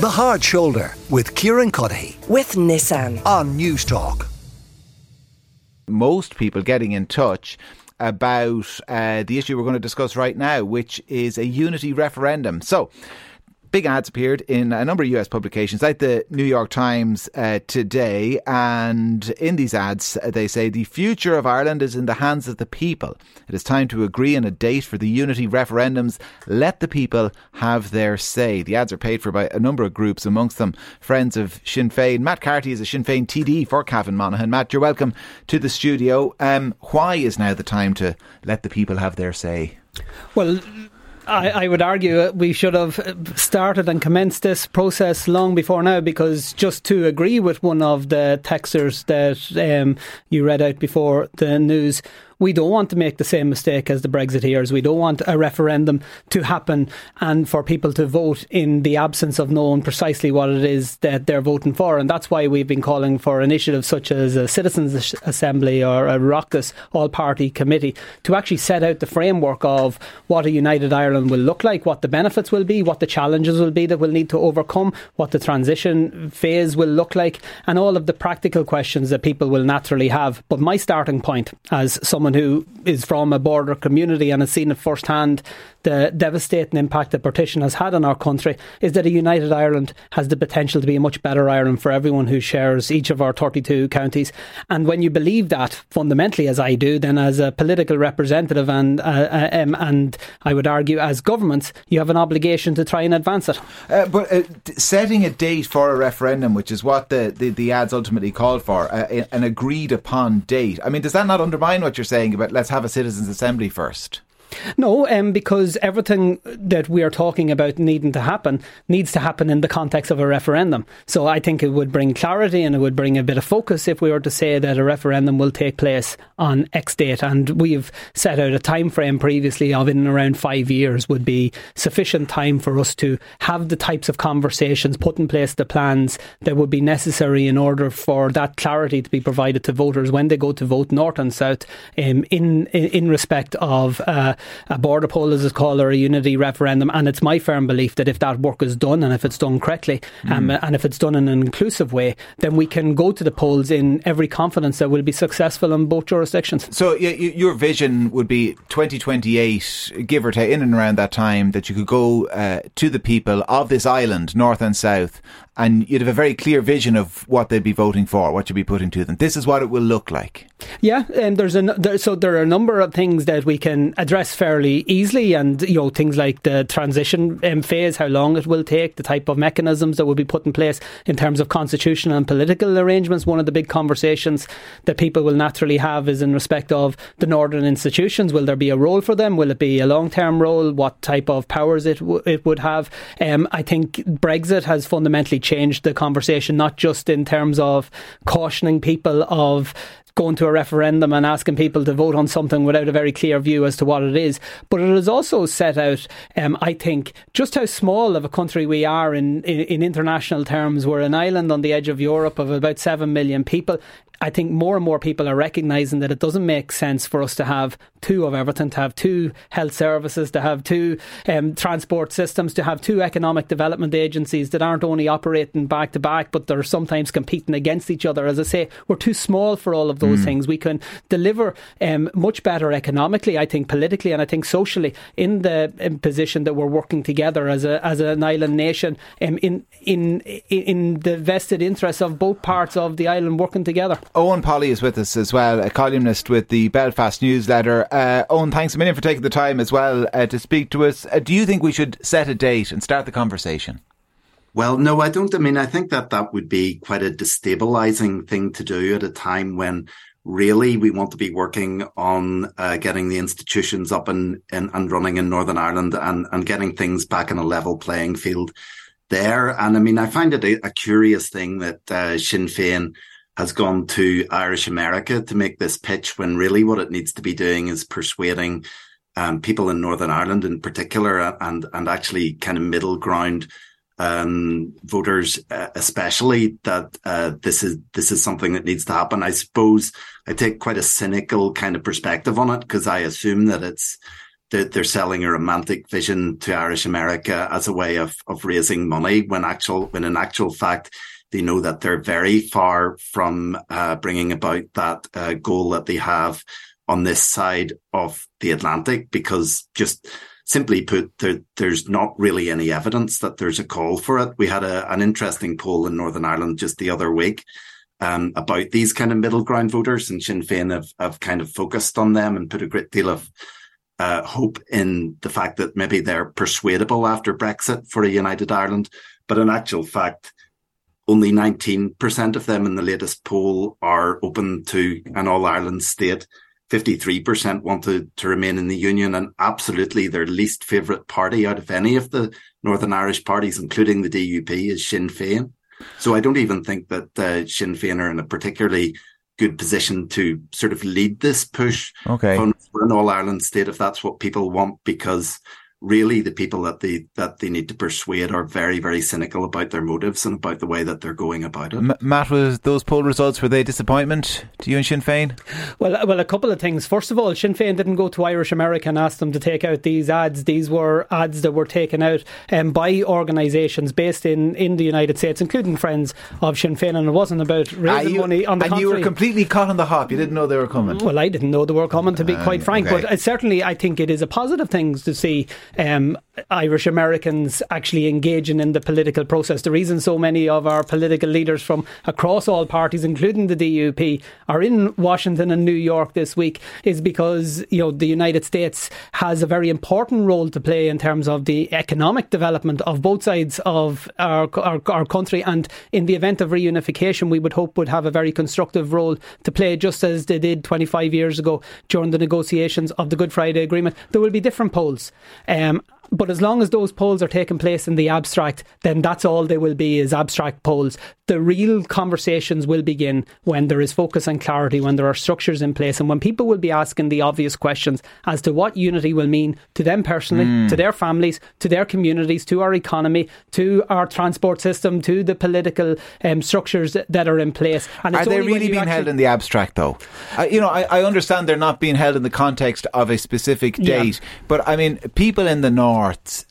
The Hard Shoulder with Kieran Cuddihy with Nissan on Newstalk. Most people getting in touch about uh, the issue we're going to discuss right now, which is a unity referendum. So, big ads appeared in a number of US publications, like the New York Times uh, today. And in these ads, they say the future of Ireland is in the hands of the people. It is time to agree on a date for the unity referendums. Let the people have their say. The ads are paid for by a number of groups, amongst them Friends of Sinn Féin. Matt Carthy is a Sinn Féin TD for Cavan Monaghan. Matt, you're welcome to the studio. Um, why is now the time to let the people have their say? Well, I, I, would argue we should have started and commenced this process long before now because just to agree with one of the texters that um, you read out before the news, we don't want to make the same mistake as the Brexiteers. We don't want a referendum to happen and for people to vote in the absence of knowing precisely what it is that they're voting for. And that's why we've been calling for initiatives such as a Citizens Assembly or a Oireachtas all party committee to actually set out the framework of what a united Ireland will look like, what the benefits will be, what the challenges will be that we'll need to overcome, what the transition phase will look like, and all of the practical questions that people will naturally have. But my starting point as someone someone who is from a border community and has seen it firsthand the devastating impact that partition has had on our country is that a united Ireland has the potential to be a much better Ireland for everyone who shares each of our 32 counties. And when you believe that fundamentally, as I do, then as a political representative and uh, uh um, and I would argue as governments, you have an obligation to try and advance it. Uh, but uh, setting a date for a referendum, which is what the, the, the ads ultimately called for, uh, an agreed upon date. I mean, does that not undermine what you're saying about let's have a citizens' assembly first? No, um, because everything that we are talking about needing to happen needs to happen in the context of a referendum. So I think it would bring clarity and it would bring a bit of focus if we were to say that a referendum will take place on X date. And we've set out a time frame previously of in around five years would be sufficient time for us to have the types of conversations, put in place the plans that would be necessary in order for that clarity to be provided to voters when they go to vote north and south um, in, in respect of uh, a border poll, as it's called, or a unity referendum. And it's my firm belief that if that work is done and if it's done correctly mm. um, and if it's done in an inclusive way, then we can go to the polls in every confidence that we'll be successful in both jurisdictions. So your vision would be 2028, give or take, in and around that time, that you could go uh, to the people of this island, north and south, and you'd have a very clear vision of what they'd be voting for, what you'd be putting to them. This is what it will look like. Yeah, and there's a there, so there are a number of things that we can address fairly easily, and you know things like the transition um, phase, how long it will take, the type of mechanisms that will be put in place in terms of constitutional and political arrangements. One of the big conversations that people will naturally have is in respect of the northern institutions. Will there be a role for them? Will it be a long term role? What type of powers it w- it would have? Um, I think Brexit has fundamentally changed the conversation, not just in terms of cautioning people of going to a referendum and asking people to vote on something without a very clear view as to what it is. But it has also set out, um, I think, just how small of a country we are in, in, in international terms. We're an island on the edge of Europe of about 7 million people. I think more and more people are recognising that it doesn't make sense for us to have two of everything, to have two health services, to have two um, transport systems, to have two economic development agencies that aren't only operating back to back, but they're sometimes competing against each other. As I say, we're too small for all of those mm. things. We can deliver um, much better economically, I think, politically, and I think socially in the in position that we're working together as a as an island nation um, in in in the vested interests of both parts of the island working together. Owen Polley is with us as well, a columnist with the Belfast newsletter. Uh, Owen, thanks a million for taking the time as well uh, to speak to us. Uh, do you think we should set a date and start the conversation? Well, no, I don't. I mean, I think that that would be quite a destabilizing thing to do at a time when really we want to be working on uh, getting the institutions up and, and, and running in Northern Ireland and, and getting things back in a level playing field there. And I mean, I find it a, a curious thing that uh, Sinn Féin has gone to Irish America to make this pitch when really what it needs to be doing is persuading um, people in Northern Ireland in particular and and actually kind of middle ground um, voters uh, especially that uh, this is this is something that needs to happen. I suppose I take quite a cynical kind of perspective on it because I assume that it's that they're selling a romantic vision to Irish America as a way of, of raising money when actual, when in actual fact, they know that they're very far from uh, bringing about that uh, goal that they have on this side of the Atlantic because just simply put, there, there's not really any evidence that there's a call for it. We had a, an interesting poll in Northern Ireland just the other week um, about these kind of middle ground voters, and Sinn Féin have, have kind of focused on them and put a great deal of uh, hope in the fact that maybe they're persuadable after Brexit for a united Ireland. But in actual fact, only 19% of them in the latest poll are open to an All Ireland state. 53% wanted to remain in the union and absolutely their least favourite party out of any of the Northern Irish parties, including the DUP, is Sinn Féin. So I don't even think that uh, Sinn Féin are in a particularly good position to sort of lead this push okay. for an All Ireland state if that's what people want, because really the people that they that they need to persuade are very very cynical about their motives and about the way that they're going about it. M- Matt, was those poll results were they disappointment to you and Sinn Féin? Well, well, a couple of things. First of all, Sinn Féin didn't go to Irish America and ask them to take out these ads. These were ads that were taken out um, by organisations based in, in the United States, including friends of Sinn Féin, and it wasn't about raising uh, you, money. On the and contrary. you were completely caught on the hop. You didn't know they were coming. Well, I didn't know they were coming, to be uh, quite frank. Okay. But uh, certainly, I think it is a positive thing to see. Um, Irish Americans actually engaging in the political process. The reason so many of our political leaders from across all parties, including the DUP, are in Washington and New York this week is because you know the United States has a very important role to play in terms of the economic development of both sides of our, our, our country. And in the event of reunification, we would hope would have a very constructive role to play, just as they did 25 years ago during the negotiations of the Good Friday Agreement. There will be different polls. Um, but as long as those polls are taking place in the abstract, then that's all they will be is abstract polls. The real conversations will begin when there is focus and clarity, when there are structures in place, and when people will be asking the obvious questions as to what unity will mean to them personally, mm. to their families, to their communities, to our economy, to our transport system, to the political um, structures that are in place. And are they really being held in the abstract, though? Uh, you know, I, I, understand they're not being held in the context of a specific date, yeah. but I mean, people in the north North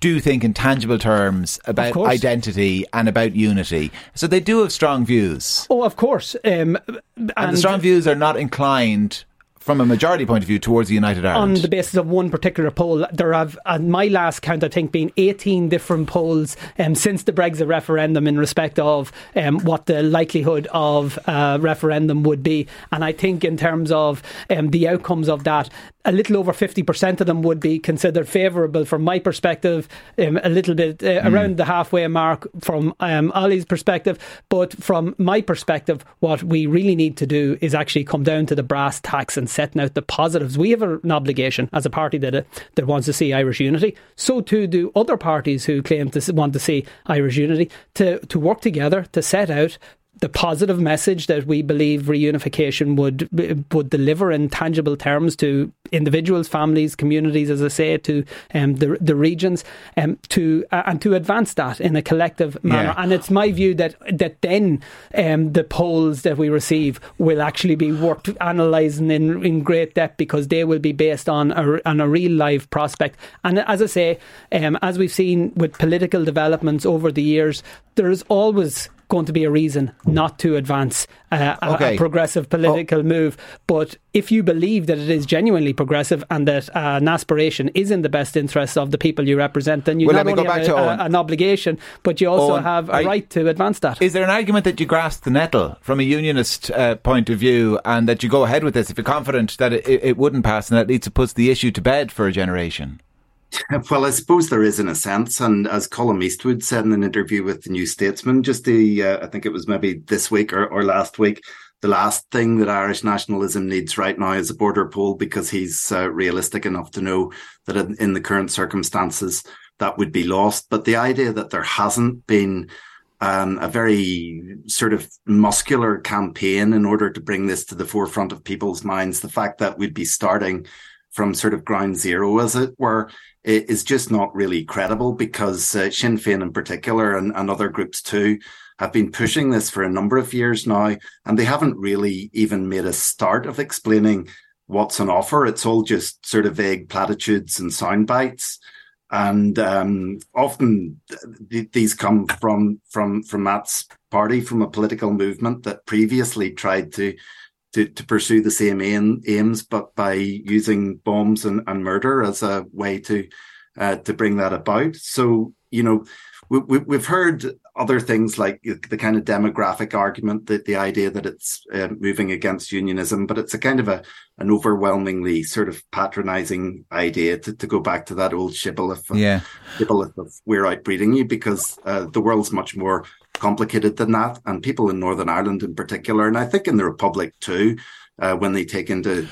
do think in tangible terms about identity and about unity. So they do have strong views. Oh, of course. Um, and, and the strong views are not inclined from a majority point of view towards the United Ireland? On the basis of one particular poll, there have, on my last count, I think, been 18 different polls um, since the Brexit referendum in respect of um, what the likelihood of uh, referendum would be. And I think, in terms of um, the outcomes of that, a little over 50% of them would be considered favourable from my perspective, um, a little bit uh, mm. around the halfway mark from um, Ollie's perspective. But from my perspective, what we really need to do is actually come down to the brass tacks and setting out the positives. We have an obligation as a party that, uh, that wants to see Irish unity. So too do other parties who claim to want to see Irish unity to, to work together to set out the positive message that we believe reunification would would deliver in tangible terms to individuals, families, communities, as I say, to um, the the regions, um, to uh, and to advance that in a collective manner. Yeah. And it's my view that that then um, the polls that we receive will actually be worth analysing in in great depth because they will be based on a, on a real live prospect. And as I say, um, as we've seen with political developments over the years, there is always going to be a reason not to advance uh, okay. a, progressive political oh. move. But if you believe that it is genuinely progressive and that uh, an aspiration is in the best interest of the people you represent, then you well, not only have a, a, an obligation, but you also Owen, have a I, right to advance that. Is there an argument that you grasp the nettle from a unionist uh, point of view and that you go ahead with this if you're confident that it, it wouldn't pass and that leads to puts the issue to bed for a generation? Well, I suppose there is in a sense, and as Colum Eastwood said in an interview with the New Statesman, just the uh, I think it was maybe this week or, or last week, the last thing that Irish nationalism needs right now is a border poll because he's uh, realistic enough to know that in, in, the current circumstances that would be lost. But the idea that there hasn't been um, a very sort of muscular campaign in order to bring this to the forefront of people's minds, the fact that we'd be starting from sort of ground zero, as it were, is just not really credible because uh, Sinn Féin in particular and, and other groups too have been pushing this for a number of years now, and they haven't really even made a start of explaining what's on offer. It's all just sort of vague platitudes and sound bites. And um, often th- these come from from from Matt's party, from a political movement that previously tried to to, to pursue the same aim, aims, but by using bombs and, and murder as a way to uh, to bring that about. So you know, we, we, have heard other things like the kind of demographic argument that the idea that it's uh, moving against unionism, but it's a kind of a an overwhelmingly sort of patronizing idea to, to go back to that old shibboleth, of, yeah. shibboleth of we're outbreeding you because uh, the world's much more complicated than that. And people in Northern Ireland in particular, and I think in the Republic too, uh, when they take into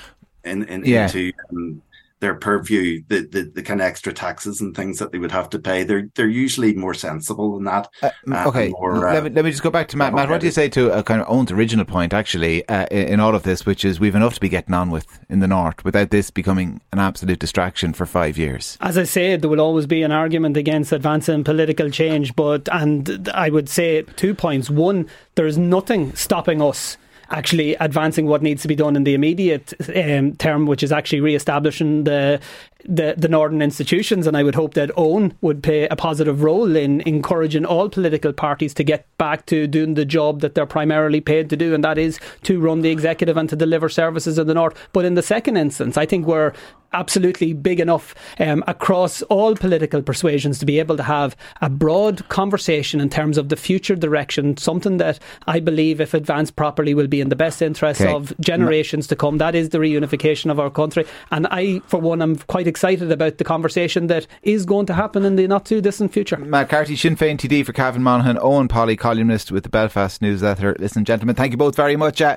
in, in, yeah. into um, their purview, the, the, the kind of extra taxes and things that they would have to pay, they're they're usually more sensible than that. Uh, uh okay, more, let, me, let me just go back to Matt. Matt, what do you say to a kind of Owen's original point, actually, uh, in, in, all of this, which is we've enough to be getting on with in the north without this becoming an absolute distraction for five years? As I said, there will always be an argument against advancing political change, but and I would say two points. One, there is nothing stopping us actually advancing what needs to be done in the immediate um, term, which is actually re-establishing the the, the northern institutions, and I would hope that Owen would play a positive role in encouraging all political parties to get back to doing the job that they're primarily paid to do, and that is to run the executive and to deliver services in the north. But in the second instance, I think we're absolutely big enough um, across all political persuasions to be able to have a broad conversation in terms of the future direction, something that I believe, if advanced properly, will be in the best interests okay. of generations to come. That is the reunification of our country. And I, for one, am quite excited about the conversation that is going to happen in the not too distant future. Matt Carthy, Sinn Féin TD for Cavan Monaghan, Owen Polley, columnist with the Belfast Newsletter. Listen, gentlemen, thank you both very much. Uh,